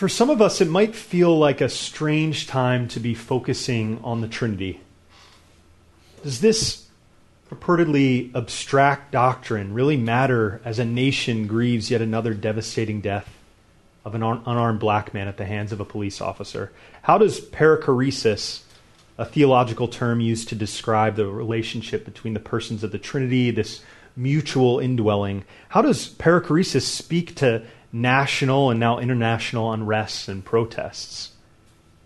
For some of us, it might feel like a strange time to be focusing on the Trinity. Does this purportedly abstract doctrine really matter as a nation grieves yet another devastating death of an unarmed black man at the hands of a police officer? How does perichoresis, a theological term used to describe the relationship between the persons of the Trinity, this mutual indwelling, how does perichoresis speak to national and now international unrests and protests?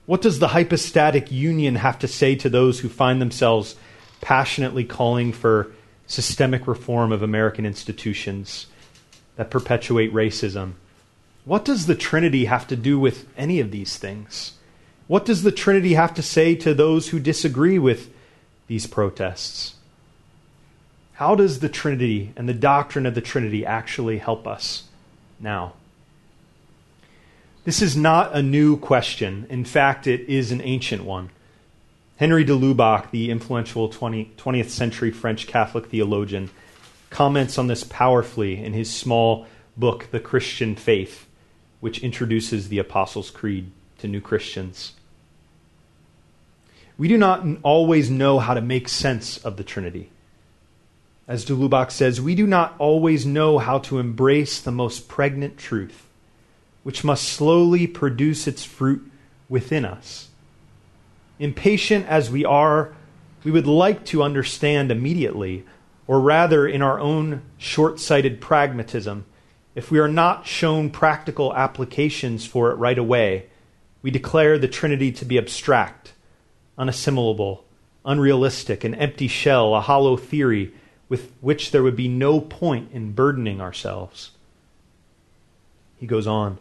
What does the hypostatic union have to say to those who find themselves passionately calling for systemic reform of American institutions that perpetuate racism? What does the Trinity have to do with any of these things? What does the Trinity have to say to those who disagree with these protests? How does the Trinity and the doctrine of the Trinity actually help us now? This is not a new question. In fact, it is an ancient one. Henri de Lubac, the influential 20, 20th century French Catholic theologian, comments on this powerfully in his small book, The Christian Faith, which introduces the Apostles' Creed to new Christians. We do not always know how to make sense of the Trinity. As de Lubac says, we do not always know how to embrace the most pregnant truth, which must slowly produce its fruit within us. Impatient as we are, we would like to understand immediately, or rather, in our own short sighted pragmatism, if we are not shown practical applications for it right away, we declare the Trinity to be abstract, unassimilable, unrealistic, an empty shell, a hollow theory with which there would be no point in burdening ourselves. He goes on.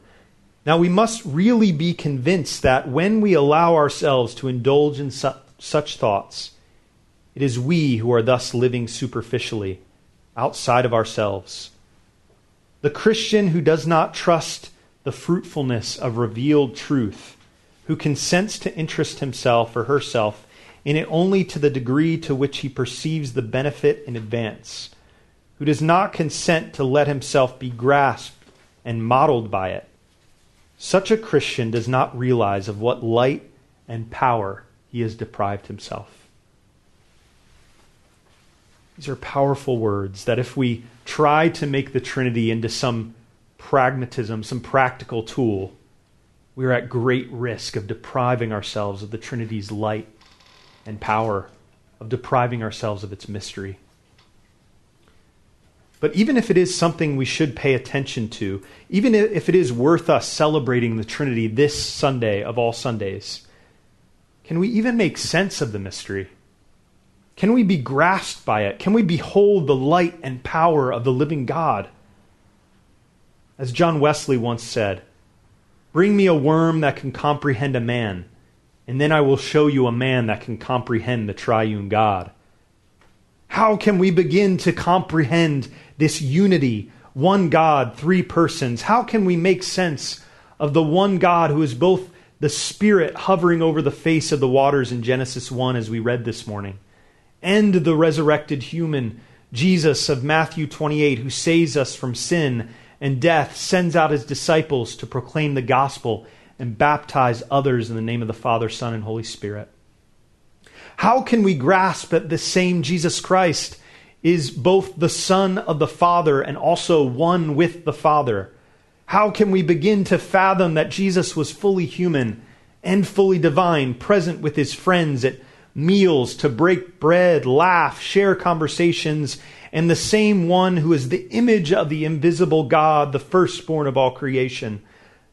Now, we must really be convinced that when we allow ourselves to indulge in su- such thoughts, it is we who are thus living superficially, outside of ourselves. The Christian who does not trust the fruitfulness of revealed truth, who consents to interest himself or herself in it only to the degree to which he perceives the benefit in advance, who does not consent to let himself be grasped and modeled by it. Such a Christian does not realize of what light and power he has deprived himself. These are powerful words that if we try to make the Trinity into some pragmatism, some practical tool, we are at great risk of depriving ourselves of the Trinity's light and power of depriving ourselves of its mystery. But even if it is something we should pay attention to, even if it is worth us celebrating the Trinity this Sunday of all Sundays, can we even make sense of the mystery? Can we be grasped by it? Can we behold the light and power of the living God? As John Wesley once said, Bring me a worm that can comprehend a man and then I will show you a man that can comprehend the triune God. How can we begin to comprehend this unity, one God, three persons? How can we make sense of the one God who is both the Spirit hovering over the face of the waters in Genesis 1, as we read this morning, and the resurrected human, Jesus of Matthew 28, who saves us from sin and death, sends out his disciples to proclaim the gospel and baptize others in the name of the Father, Son, and Holy Spirit. How can we grasp that the same Jesus Christ is both the Son of the Father and also one with the Father? How can we begin to fathom that Jesus was fully human and fully divine, present with his friends at meals to break bread, laugh, share conversations, and the same one who is the image of the invisible God, the firstborn of all creation?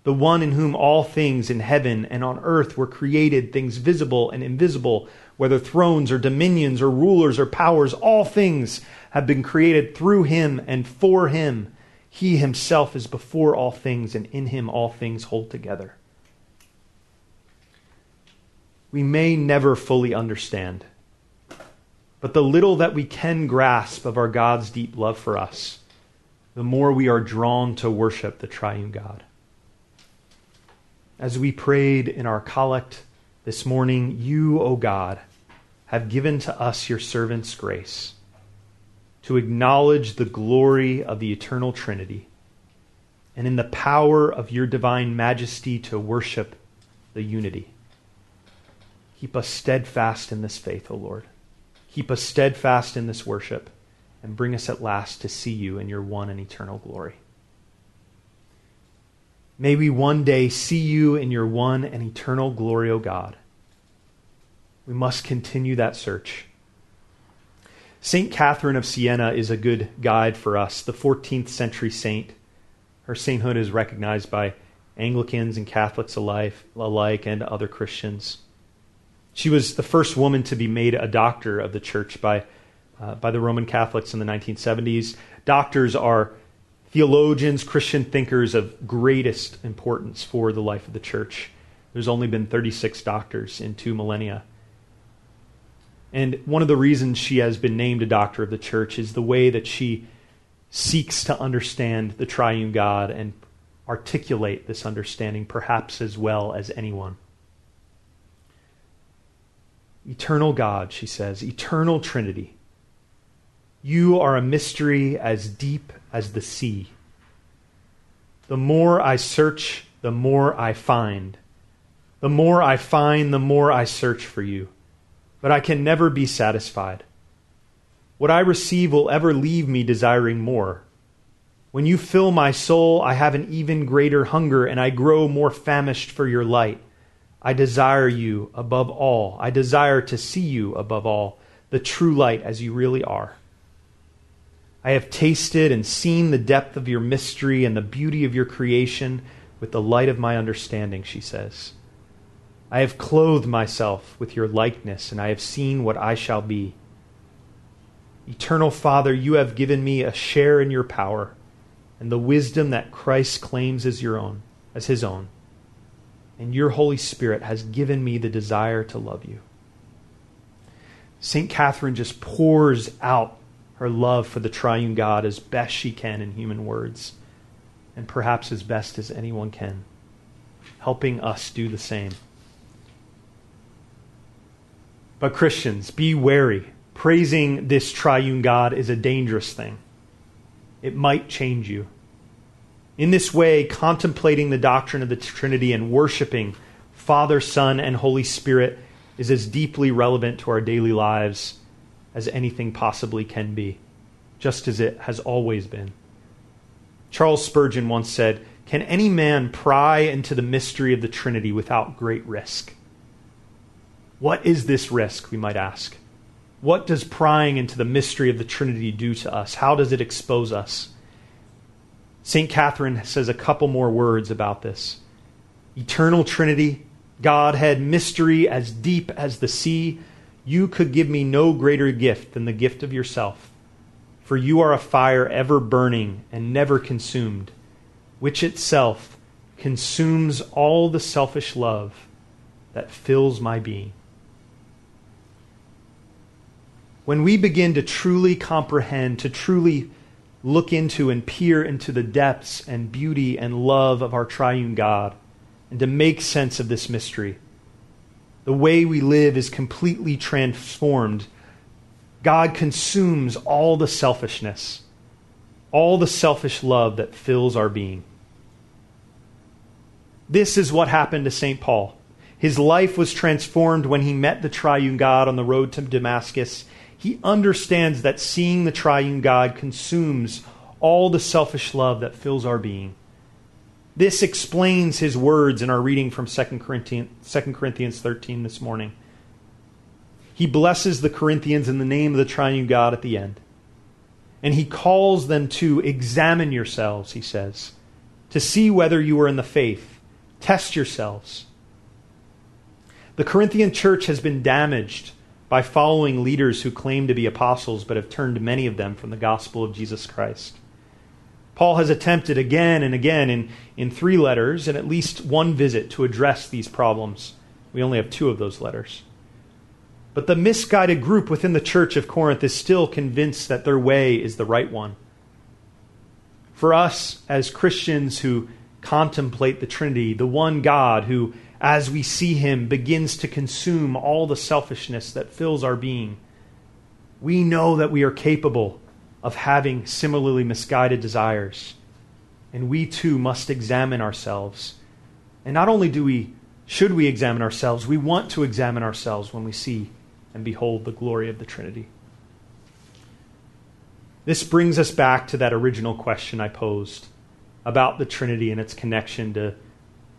the one in whom all things in heaven and on earth were created, things visible and invisible, whether thrones or dominions or rulers or powers, all things have been created through him and for him. He himself is before all things, and in him all things hold together. We may never fully understand, but the little that we can grasp of our God's deep love for us, the more we are drawn to worship the triune God as we prayed in our collect this morning, you, O God, have given to us your servant's grace to acknowledge the glory of the eternal Trinity and in the power of your divine majesty to worship the unity. Keep us steadfast in this faith, O Lord. Keep us steadfast in this worship, and bring us at last to see you in your one and eternal glory. May we one day see you in your one and eternal glory, O God. We must continue that search. St. Catherine of Siena is a good guide for us, the 14th century saint. Her sainthood is recognized by Anglicans and Catholics alike, and other Christians. She was the first woman to be made a doctor of the church by, uh, by the Roman Catholics in the 1970s. Doctors are theologians, Christian thinkers of greatest importance for the life of the church. There's only been 36 doctors in two millennia. And one of the reasons she has been named a doctor of the church is the way that she seeks to understand the triune God and articulate this understanding perhaps as well as anyone. Eternal God, she says, eternal Trinity. You are a mystery as deep as the sea. The more I search, the more I find. The more I find, the more I search for you but I can never be satisfied. What I receive will ever leave me desiring more. When you fill my soul, I have an even greater hunger, and I grow more famished for your light. I desire you above all. I desire to see you above all, the true light as you really are. I have tasted and seen the depth of your mystery and the beauty of your creation with the light of my understanding, she says. I have clothed myself with your likeness, and I have seen what I shall be. Eternal Father, you have given me a share in your power and the wisdom that Christ claims as your own, as his own. And your Holy Spirit has given me the desire to love you. St. Catherine just pours out her love for the triune God as best she can in human words, and perhaps as best as anyone can, helping us do the same. But Christians, be wary. Praising this triune God is a dangerous thing. It might change you. In this way, contemplating the doctrine of the Trinity and worshiping Father, Son, and Holy Spirit is as deeply relevant to our daily lives as anything possibly can be, just as it has always been. Charles Spurgeon once said, Can any man pry into the mystery of the Trinity without great risk? What is this risk, we might ask? What does prying into the mystery of the Trinity do to us? How does it expose us? St. Catherine says a couple more words about this. Eternal Trinity, Godhead, mystery as deep as the sea, you could give me no greater gift than the gift of yourself. For you are a fire ever burning and never consumed, which itself consumes all the selfish love that fills my being. When we begin to truly comprehend, to truly look into and peer into the depths and beauty and love of our triune God, and to make sense of this mystery, the way we live is completely transformed. God consumes all the selfishness, all the selfish love that fills our being. This is what happened to St. Paul. His life was transformed when he met the triune God on the road to Damascus he understands that seeing the triune God consumes all the selfish love that fills our being. This explains his words in our reading from 2 Corinthians, 2 Corinthians 13 this morning. He blesses the Corinthians in the name of the triune God at the end. And he calls them to examine yourselves, he says, to see whether you are in the faith. Test yourselves. The Corinthian church has been damaged by following leaders who claim to be apostles but have turned many of them from the gospel of Jesus Christ. Paul has attempted again and again in, in three letters and at least one visit to address these problems. We only have two of those letters. But the misguided group within the church of Corinth is still convinced that their way is the right one. For us, as Christians who contemplate the Trinity, the one God who as we see him, begins to consume all the selfishness that fills our being. We know that we are capable of having similarly misguided desires. And we too must examine ourselves. And not only do we should we examine ourselves, we want to examine ourselves when we see and behold the glory of the Trinity. This brings us back to that original question I posed about the Trinity and its connection to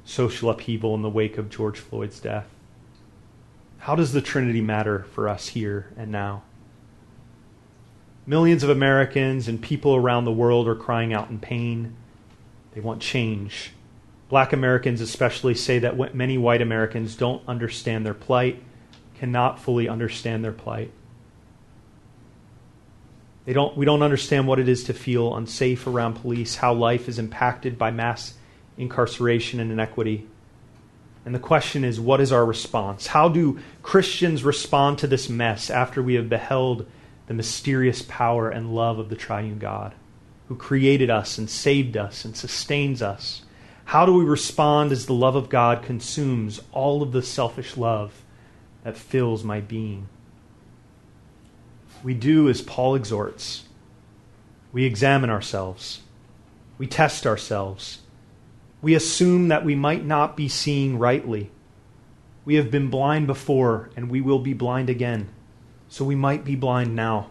social upheaval in the wake of George Floyd's death. How does the Trinity matter for us here and now? Millions of Americans and people around the world are crying out in pain. They want change. Black Americans, especially, say that many white Americans don't understand their plight, cannot fully understand their plight. They don't, we don't understand what it is to feel unsafe around police, how life is impacted by mass incarceration and inequity. And the question is, what is our response? How do Christians respond to this mess after we have beheld the mysterious power and love of the triune God who created us and saved us and sustains us? How do we respond as the love of God consumes all of the selfish love that fills my being? We do as Paul exhorts. We examine ourselves. We test ourselves we assume that we might not be seeing rightly. We have been blind before, and we will be blind again, so we might be blind now.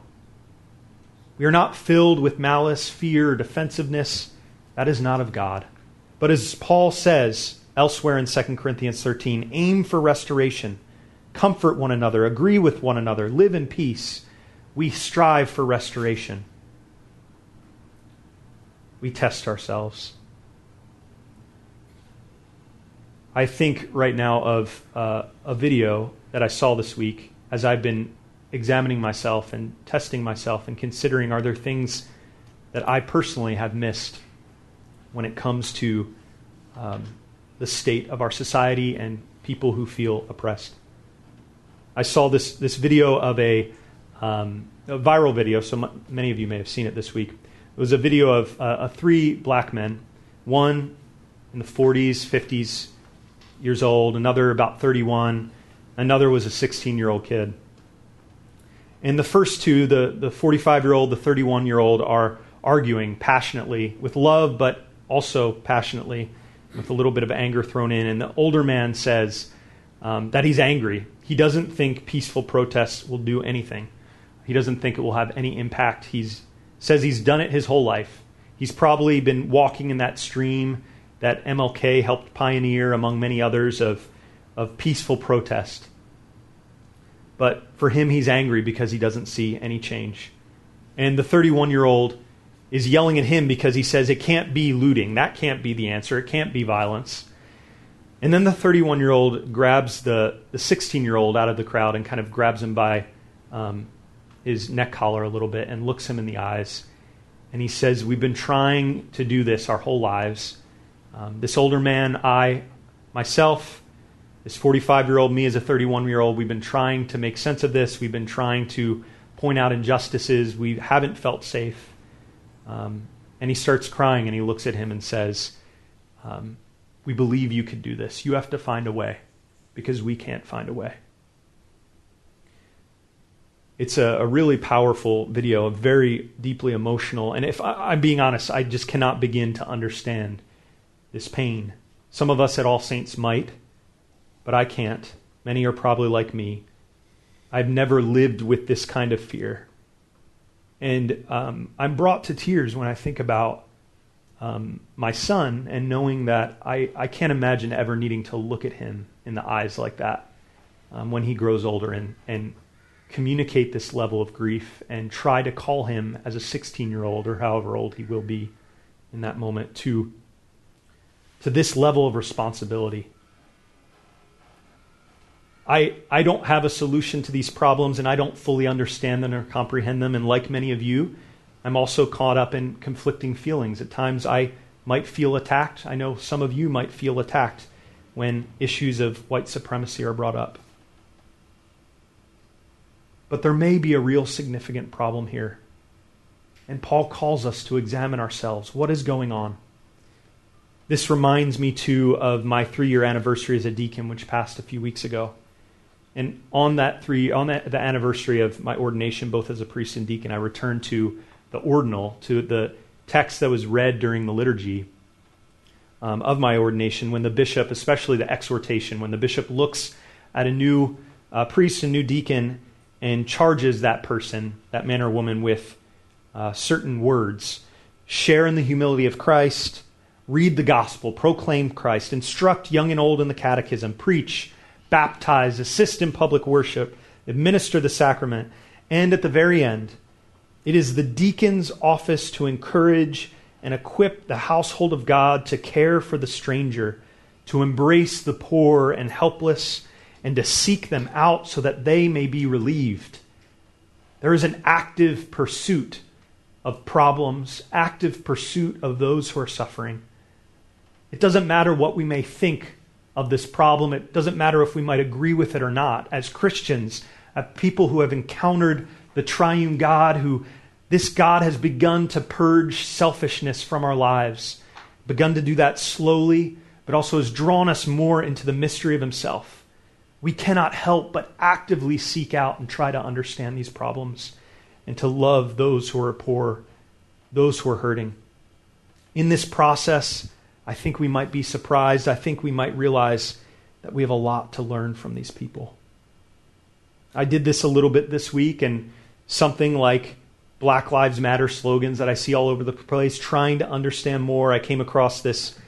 We are not filled with malice, fear, defensiveness. That is not of God. But as Paul says elsewhere in 2 Corinthians 13, aim for restoration, comfort one another, agree with one another, live in peace. We strive for restoration. We test ourselves. I think right now of uh, a video that I saw this week as I've been examining myself and testing myself and considering are there things that I personally have missed when it comes to um, the state of our society and people who feel oppressed. I saw this, this video of a, um, a viral video, so m- many of you may have seen it this week. It was a video of uh, three black men, one in the 40s, 50s, years old, another about 31, another was a 16 year old kid. And the first two, the, the 45 year old, the 31 year old, are arguing passionately with love, but also passionately with a little bit of anger thrown in. And the older man says um, that he's angry. He doesn't think peaceful protests will do anything. He doesn't think it will have any impact. He says he's done it his whole life. He's probably been walking in that stream that MLK helped pioneer, among many others, of, of peaceful protest. But for him, he's angry because he doesn't see any change. And the 31 year old is yelling at him because he says it can't be looting. That can't be the answer. It can't be violence. And then the 31 year old grabs the 16 year old out of the crowd and kind of grabs him by um, his neck collar a little bit and looks him in the eyes. And he says, We've been trying to do this our whole lives. Um, this older man, I, myself, this 45 year old, me as a 31 year old, we've been trying to make sense of this. We've been trying to point out injustices. We haven't felt safe. Um, and he starts crying and he looks at him and says, um, We believe you could do this. You have to find a way because we can't find a way. It's a, a really powerful video, a very deeply emotional. And if I, I'm being honest, I just cannot begin to understand this pain. Some of us at All Saints might, but I can't. Many are probably like me. I've never lived with this kind of fear. And um, I'm brought to tears when I think about um, my son and knowing that I, I can't imagine ever needing to look at him in the eyes like that um, when he grows older and, and communicate this level of grief and try to call him as a 16 year old or however old he will be in that moment to to this level of responsibility. I, I don't have a solution to these problems and I don't fully understand them or comprehend them. And like many of you, I'm also caught up in conflicting feelings. At times I might feel attacked. I know some of you might feel attacked when issues of white supremacy are brought up. But there may be a real significant problem here. And Paul calls us to examine ourselves. What is going on? This reminds me, too, of my three year anniversary as a deacon, which passed a few weeks ago. And on that three, on that, the anniversary of my ordination, both as a priest and deacon, I returned to the ordinal, to the text that was read during the liturgy um, of my ordination when the bishop, especially the exhortation, when the bishop looks at a new uh, priest, a new deacon, and charges that person, that man or woman, with uh, certain words share in the humility of Christ, read the gospel, proclaim Christ, instruct young and old in the catechism, preach, baptize, assist in public worship, administer the sacrament, and at the very end, it is the deacon's office to encourage and equip the household of God to care for the stranger, to embrace the poor and helpless, and to seek them out so that they may be relieved. There is an active pursuit of problems, active pursuit of those who are suffering. It doesn't matter what we may think of this problem, it doesn't matter if we might agree with it or not. As Christians, as people who have encountered the triune God, who this God has begun to purge selfishness from our lives, begun to do that slowly, but also has drawn us more into the mystery of Himself. We cannot help but actively seek out and try to understand these problems and to love those who are poor, those who are hurting. In this process, I think we might be surprised. I think we might realize that we have a lot to learn from these people. I did this a little bit this week, and something like Black Lives Matter slogans that I see all over the place, trying to understand more. I came across this,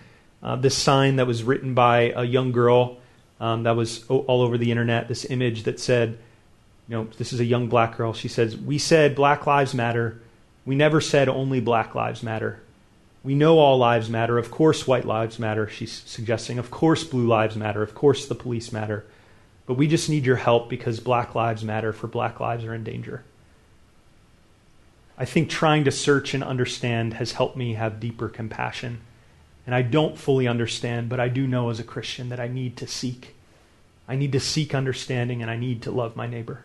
uh, this sign that was written by a young girl um, that was all over the internet, this image that said, you know, this is a young black girl. She says, We said Black Lives Matter. We never said only Black Lives Matter. We know all lives matter. Of course, white lives matter, she's suggesting. Of course, blue lives matter. Of course, the police matter. But we just need your help because black lives matter, for black lives are in danger. I think trying to search and understand has helped me have deeper compassion. And I don't fully understand, but I do know as a Christian that I need to seek. I need to seek understanding and I need to love my neighbor.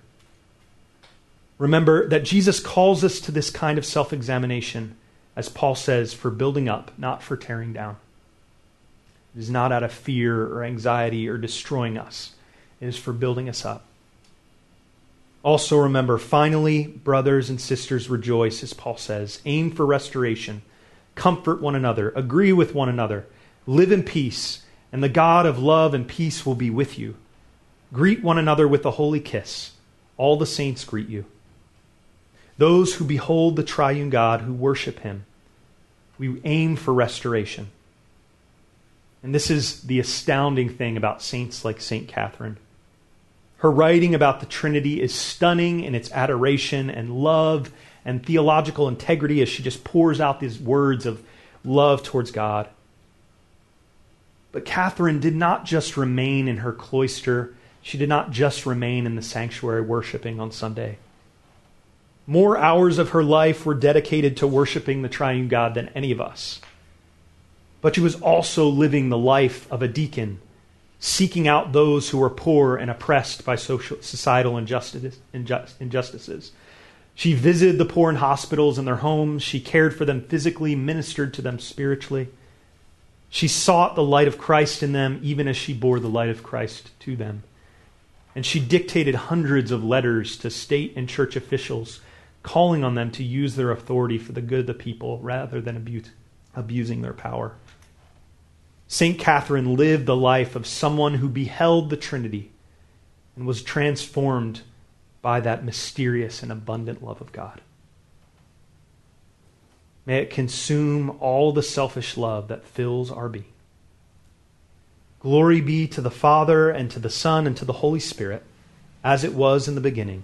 Remember that Jesus calls us to this kind of self examination, as Paul says, for building up, not for tearing down. It is not out of fear or anxiety or destroying us, it is for building us up. Also, remember, finally, brothers and sisters, rejoice, as Paul says. Aim for restoration. Comfort one another. Agree with one another. Live in peace, and the God of love and peace will be with you. Greet one another with a holy kiss. All the saints greet you. Those who behold the triune God, who worship him, we aim for restoration. And this is the astounding thing about saints like St. Catherine. Her writing about the Trinity is stunning in its adoration and love and theological integrity as she just pours out these words of love towards God. But Catherine did not just remain in her cloister, she did not just remain in the sanctuary worshiping on Sunday. More hours of her life were dedicated to worshiping the triune God than any of us. But she was also living the life of a deacon seeking out those who were poor and oppressed by social, societal injustice, injustices. She visited the poor in hospitals and their homes. She cared for them physically, ministered to them spiritually. She sought the light of Christ in them, even as she bore the light of Christ to them. And she dictated hundreds of letters to state and church officials, calling on them to use their authority for the good of the people rather than abuse, abusing their power. St. Catherine lived the life of someone who beheld the Trinity and was transformed by that mysterious and abundant love of God. May it consume all the selfish love that fills our being. Glory be to the Father, and to the Son, and to the Holy Spirit, as it was in the beginning,